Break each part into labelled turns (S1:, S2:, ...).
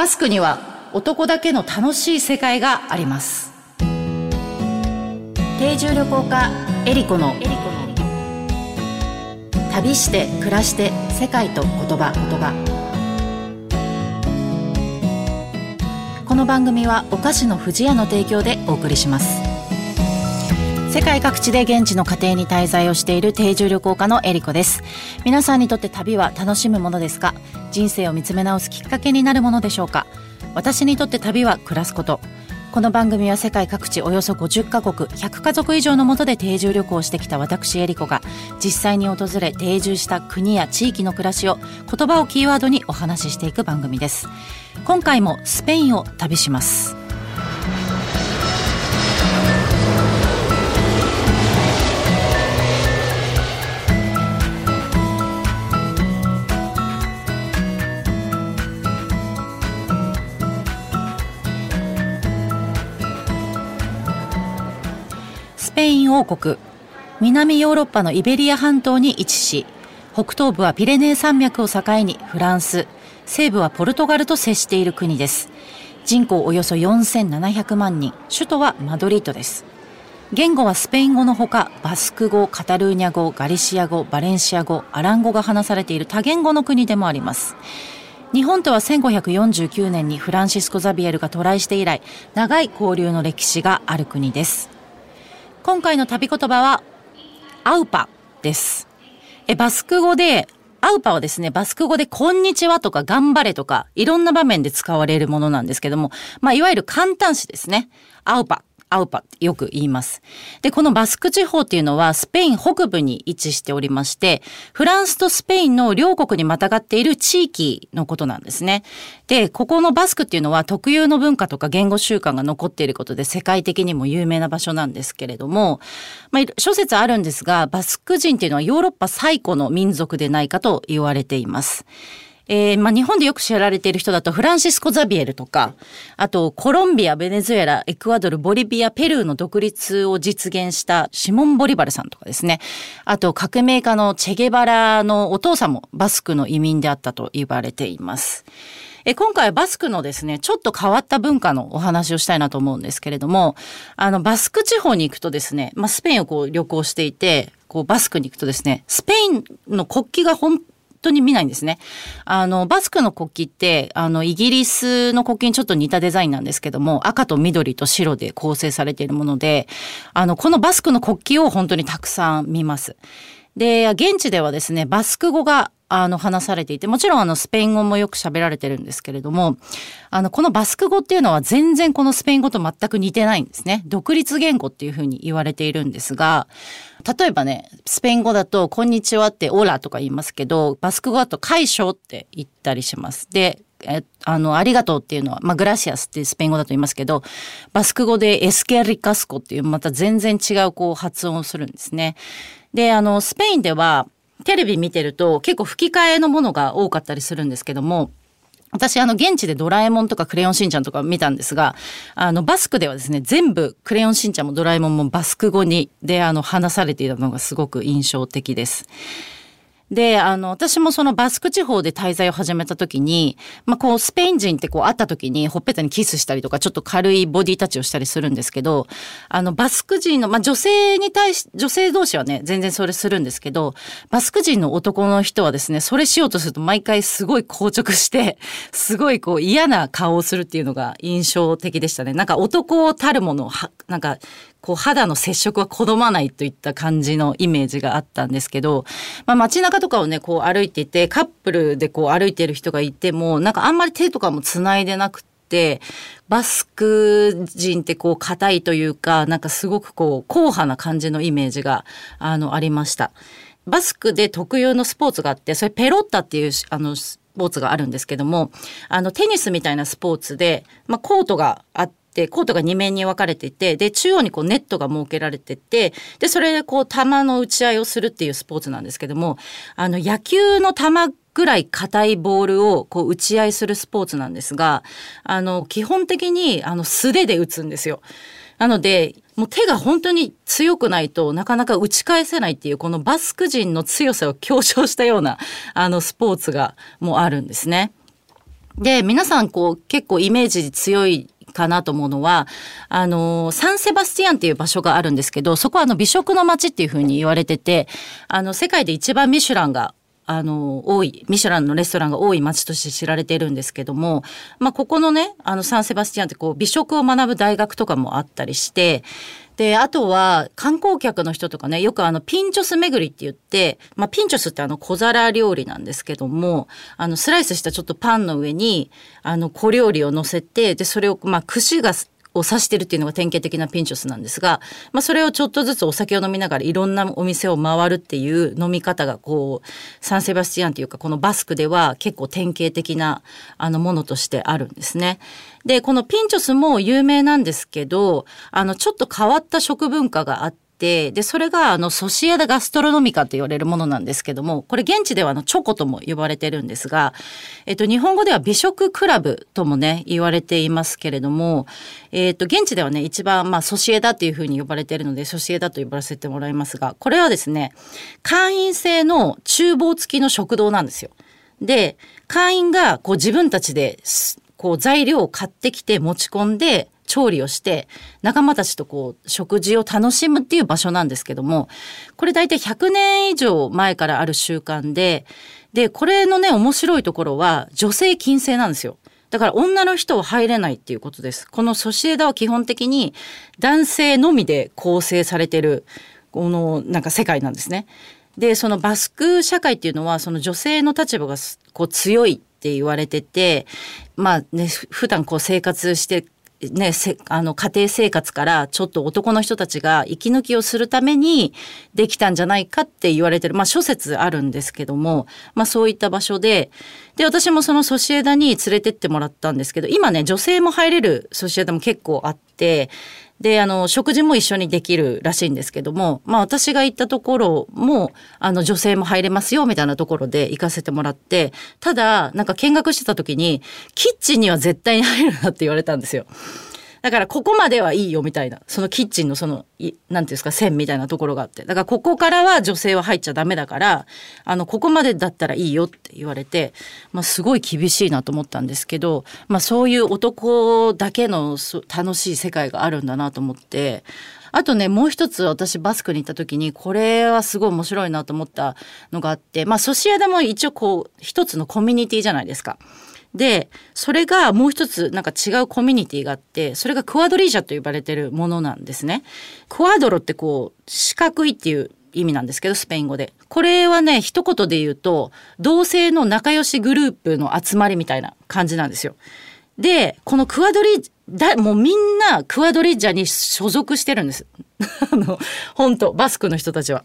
S1: バスクには男だけの楽しい世界があります。定住旅行家エリコの。旅して暮らして世界と言葉言葉。この番組はお菓子の不二家の提供でお送りします。世界各地で現地の家庭に滞在をしている定住旅行家のエリコです。皆さんにとって旅は楽しむものですか？人生を見つめ直すきっかけになるものでしょうか？私にとって旅は暮らすこと。この番組は世界各地およそ50カ国100家族以上のもとで定住旅行をしてきた私エリコが実際に訪れ定住した国や地域の暮らしを言葉をキーワードにお話ししていく番組です。今回もスペインを旅します。王国。南ヨーロッパのイベリア半島に位置し北東部はピレネー山脈を境にフランス西部はポルトガルと接している国です。人口およそ4700万人。首都はマドリードです。言語はスペイン語のほかバスク語カタルーニャ語ガリシア語バレンシア語アラン語が話されている多言語の国でもあります。日本とは1549年にフランシスコ・ザビエルが渡来して以来長い交流の歴史がある国です。今回の旅言葉は、アウパです。え、バスク語で、アウパはですね、バスク語でこんにちはとか頑張れとか、いろんな場面で使われるものなんですけども、まあ、いわゆる簡単詞ですね。アウパ。アウパってよく言います。で、このバスク地方っていうのはスペイン北部に位置しておりまして、フランスとスペインの両国にまたがっている地域のことなんですね。で、ここのバスクっていうのは特有の文化とか言語習慣が残っていることで世界的にも有名な場所なんですけれども、まあ、諸説あるんですが、バスク人っていうのはヨーロッパ最古の民族でないかと言われています。えー、まあ、日本でよく知られている人だとフランシスコ・ザビエルとか、あとコロンビア、ベネズエラ、エクアドル、ボリビア、ペルーの独立を実現したシモン・ボリバルさんとかですね。あと革命家のチェゲバラのお父さんもバスクの移民であったと言われています。え今回はバスクのですね、ちょっと変わった文化のお話をしたいなと思うんですけれども、あの、バスク地方に行くとですね、まあ、スペインをこう旅行していて、こうバスクに行くとですね、スペインの国旗が本当に見ないんですね。あの、バスクの国旗って、あの、イギリスの国旗にちょっと似たデザインなんですけども、赤と緑と白で構成されているもので、あの、このバスクの国旗を本当にたくさん見ます。で、現地ではですね、バスク語があの話されていて、もちろんあのスペイン語もよく喋られてるんですけれども、あのこのバスク語っていうのは全然このスペイン語と全く似てないんですね。独立言語っていうふうに言われているんですが、例えばね、スペイン語だと、こんにちはってオーラとか言いますけど、バスク語だと解消って言ったりします。で、えあの、ありがとうっていうのは、まあ、グラシアスってスペイン語だと言いますけど、バスク語でエスケリカスコっていうまた全然違うこう発音をするんですね。で、あの、スペインでは、テレビ見てると結構吹き替えのものが多かったりするんですけども、私、あの、現地でドラえもんとかクレヨンしんちゃんとか見たんですが、あの、バスクではですね、全部クレヨンしんちゃんもドラえもんもバスク語に、で、あの、話されていたのがすごく印象的です。で、あの、私もそのバスク地方で滞在を始めた時に、まあ、こう、スペイン人ってこう会った時にほっぺたにキスしたりとか、ちょっと軽いボディタッチをしたりするんですけど、あの、バスク人の、まあ、女性に対し、女性同士はね、全然それするんですけど、バスク人の男の人はですね、それしようとすると毎回すごい硬直して、すごいこう嫌な顔をするっていうのが印象的でしたね。なんか男たるものを、なんか、こう肌の接触は好まないといった感じのイメージがあったんですけど、まあ、街中とかをねこう歩いていてカップルでこう歩いてる人がいてもなんかあんまり手とかもつないでなくてバスク人ってこう硬いというかなんかすごくこう硬派な感じのイメージがあのありました。バスクで特有のスポーツがあってそれペロッタっていうあのスポーツがあるんですけどもあのテニスみたいなスポーツで、まあ、コートがあってでコートが2面に分かれていてで中央にこうネットが設けられててでそれでこう球の打ち合いをするっていうスポーツなんですけどもあの野球の球ぐらい硬いボールをこう打ち合いするスポーツなんですがあの基本的にあの素手で打つんですよ。なのでもう手が本当に強くないとなかなか打ち返せないっていうこのバスク人の強さを強調したようなあのスポーツがもうあるんですね。で、皆さんこう結構イメージ強いかなと思うのは、あの、サンセバスティアンっていう場所があるんですけど、そこはあの美食の街っていうふうに言われてて、あの、世界で一番ミシュランがあの、多い、ミシュランのレストランが多い街として知られているんですけども、まあ、ここのね、あの、サンセバスティアンってこう、美食を学ぶ大学とかもあったりして、で、あとは観光客の人とかね、よくあのピンチョス巡りって言って、まあピンチョスってあの小皿料理なんですけども、あのスライスしたちょっとパンの上に、あの小料理を乗せて、で、それをまあ串がを指してるっていうのが典型的なピンチョスなんですが、まあ、それをちょっとずつお酒を飲みながらいろんなお店を回るっていう飲み方がこうサンセバスティアンというかこのバスクでは結構典型的なあのものとしてあるんですね。でこのピンチョスも有名なんですけどあのちょっと変わった食文化があって。て、で、それがあのソシエダガストロノミカと言われるものなんですけども、これ現地ではあのチョコとも呼ばれてるんですが、えっと、日本語では美食クラブともね、言われていますけれども、えっと、現地ではね、一番まあソシエダっていうふうに呼ばれてるので、ソシエダと呼ばせてもらいますが、これはですね、会員制の厨房付きの食堂なんですよ。で、会員がこう自分たちでこう材料を買ってきて持ち込んで、調理をして仲間たちとこう食事を楽しむっていう場所なんですけどもこれ大体100年以上前からある習慣ででこれのね面白いところは女性禁制なんですよ。だから女の人は入れないっていうことです。このソシエダは基本的に男性のみで構成されてるこのなんか世界なんですね。でそのバスク社会っていうのはその女性の立場がこう強いって言われててまあね普段こう生活してね、あの家庭生活からちょっと男の人たちが息抜きをするためにできたんじゃないかって言われてる、まあ諸説あるんですけども、まあそういった場所で、で、私もそのソシエダに連れてってもらったんですけど、今ね、女性も入れるソシエダも結構あって、で、あの、食事も一緒にできるらしいんですけども、まあ私が行ったところも、あの、女性も入れますよ、みたいなところで行かせてもらって、ただ、なんか見学してた時に、キッチンには絶対に入るなって言われたんですよ。だからここまではいいよみたいな、そのキッチンのその、なんていうんですか、線みたいなところがあって。だからここからは女性は入っちゃダメだから、あの、ここまでだったらいいよって言われて、まあすごい厳しいなと思ったんですけど、まあそういう男だけの楽しい世界があるんだなと思って、あとね、もう一つ私バスクに行った時に、これはすごい面白いなと思ったのがあって、まあソシエダも一応こう、一つのコミュニティじゃないですか。でそれがもう一つなんか違うコミュニティがあってそれがクワドリージャと呼ばれてるものなんですね。クワドロってこう四角いっていう意味なんですけどスペイン語でこれはね一言で言うと同性の仲良しグループの集まりみたいな感じなんですよ。でこのクワドリーだもうみんなクワドリージャに所属してるんです。あの本当バスクの人たちは。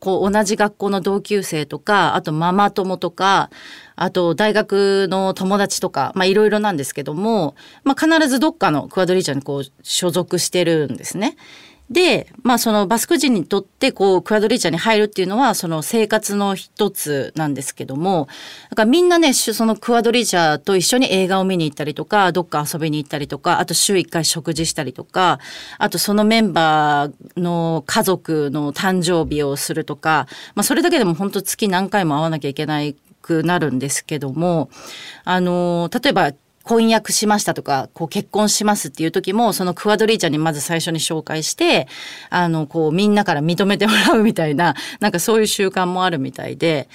S1: こう同じ学校の同級生とかあとママ友とかあと大学の友達とかまあいろいろなんですけども、まあ、必ずどっかのクアドリーチャにこう所属してるんですね。で、まあそのバスク人にとってこうクアドリーチャに入るっていうのはその生活の一つなんですけども、だからみんなね、そのクアドリーチャと一緒に映画を見に行ったりとか、どっか遊びに行ったりとか、あと週一回食事したりとか、あとそのメンバーの家族の誕生日をするとか、まあそれだけでも本当月何回も会わなきゃいけないくなるんですけども、あの、例えば婚約しましたとか、こう結婚しますっていう時も、そのクワドリーチャにまず最初に紹介して、あの、こうみんなから認めてもらうみたいな、なんかそういう習慣もあるみたいで、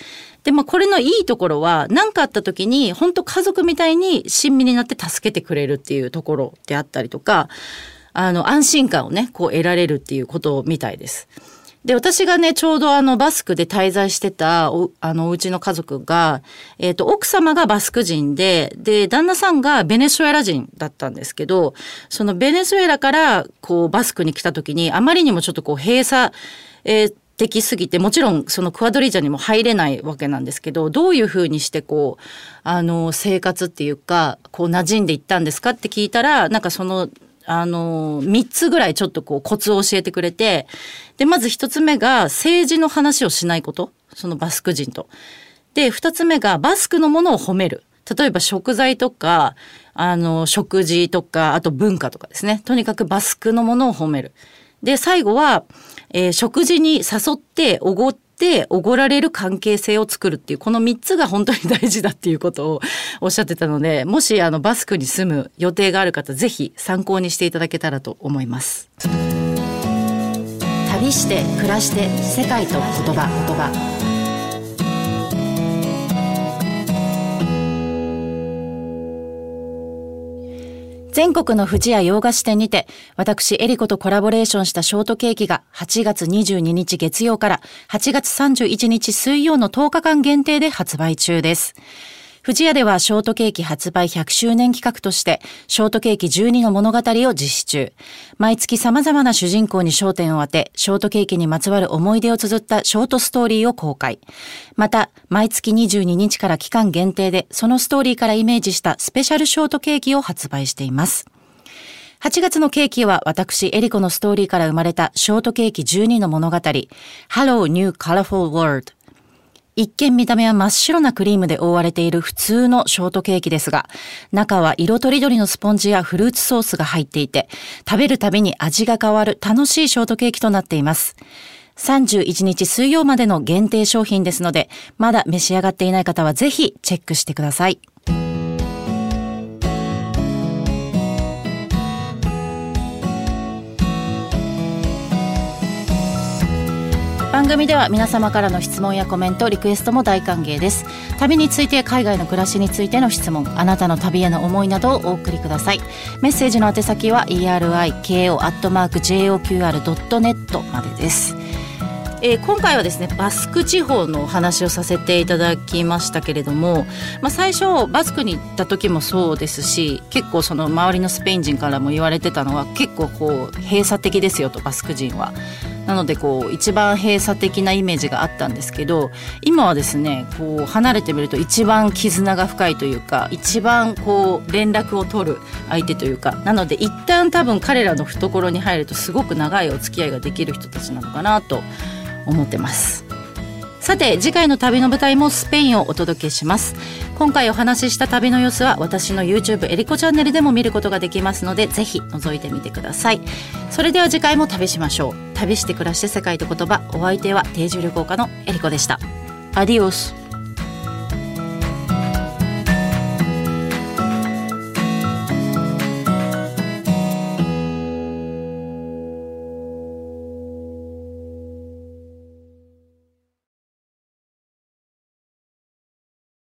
S1: で、まあこれのいいところは、何かあった時に、本当家族みたいに親身になって助けてくれるっていうところであったりとか、あの、安心感をね、こう得られるっていうことみたいです。で、私がね、ちょうどあの、バスクで滞在してた、お、あの、うちの家族が、えっ、ー、と、奥様がバスク人で、で、旦那さんがベネズエラ人だったんですけど、そのベネズエラから、こう、バスクに来た時に、あまりにもちょっとこう、閉鎖、えー、できすぎてもちろんそのクアドリジャにも入れないわけなんですけどどういうふうにしてこうあの生活っていうかこう馴染んでいったんですかって聞いたらなんかそのあの、3つぐらいちょっとこうコツを教えてくれて、で、まず1つ目が政治の話をしないこと。そのバスク人と。で、2つ目がバスクのものを褒める。例えば食材とか、あの、食事とか、あと文化とかですね。とにかくバスクのものを褒める。で、最後は、えー、食事に誘っておごっっておごられる関係性を作るっていうこの3つが本当に大事だっていうことをおっしゃってたのでもしあのバスクに住む予定がある方ぜひ参考にしていただけたらと思います。旅して暮らして世界と言葉言葉。全国の富士屋洋菓子店にて、私、エリコとコラボレーションしたショートケーキが8月22日月曜から8月31日水曜の10日間限定で発売中です。富士屋ではショートケーキ発売100周年企画として、ショートケーキ12の物語を実施中。毎月様々な主人公に焦点を当て、ショートケーキにまつわる思い出を綴ったショートストーリーを公開。また、毎月22日から期間限定で、そのストーリーからイメージしたスペシャルショートケーキを発売しています。8月のケーキは私、エリコのストーリーから生まれたショートケーキ12の物語、Hello New Colorful World。一見見た目は真っ白なクリームで覆われている普通のショートケーキですが、中は色とりどりのスポンジやフルーツソースが入っていて、食べるたびに味が変わる楽しいショートケーキとなっています。31日水曜までの限定商品ですので、まだ召し上がっていない方はぜひチェックしてください。番組では皆様からの質問やコメントリクエストも大歓迎です。旅について海外の暮らしについての質問あなたの旅への思いなどをお送りください。メッセージの宛先は eriko.joqr.net までです。えー、今回はですねバスク地方のお話をさせていただきましたけれども、まあ、最初バスクに行った時もそうですし結構その周りのスペイン人からも言われてたのは結構こう閉鎖的ですよとバスク人は。なのでこう一番閉鎖的なイメージがあったんですけど今はですねこう離れてみると一番絆が深いというか一番こう連絡を取る相手というかなので一旦多分彼らの懐に入るとすごく長いお付き合いができる人たちなのかなと思ってます。さて次回の旅の舞台もスペインをお届けします。今回お話しした旅の様子は私の YouTube エリコチャンネルでも見ることができますのでぜひ覗いてみてください。それでは次回も旅しましょう。旅して暮らして世界と言葉お相手は定住旅行家のエリコでした。アディオス。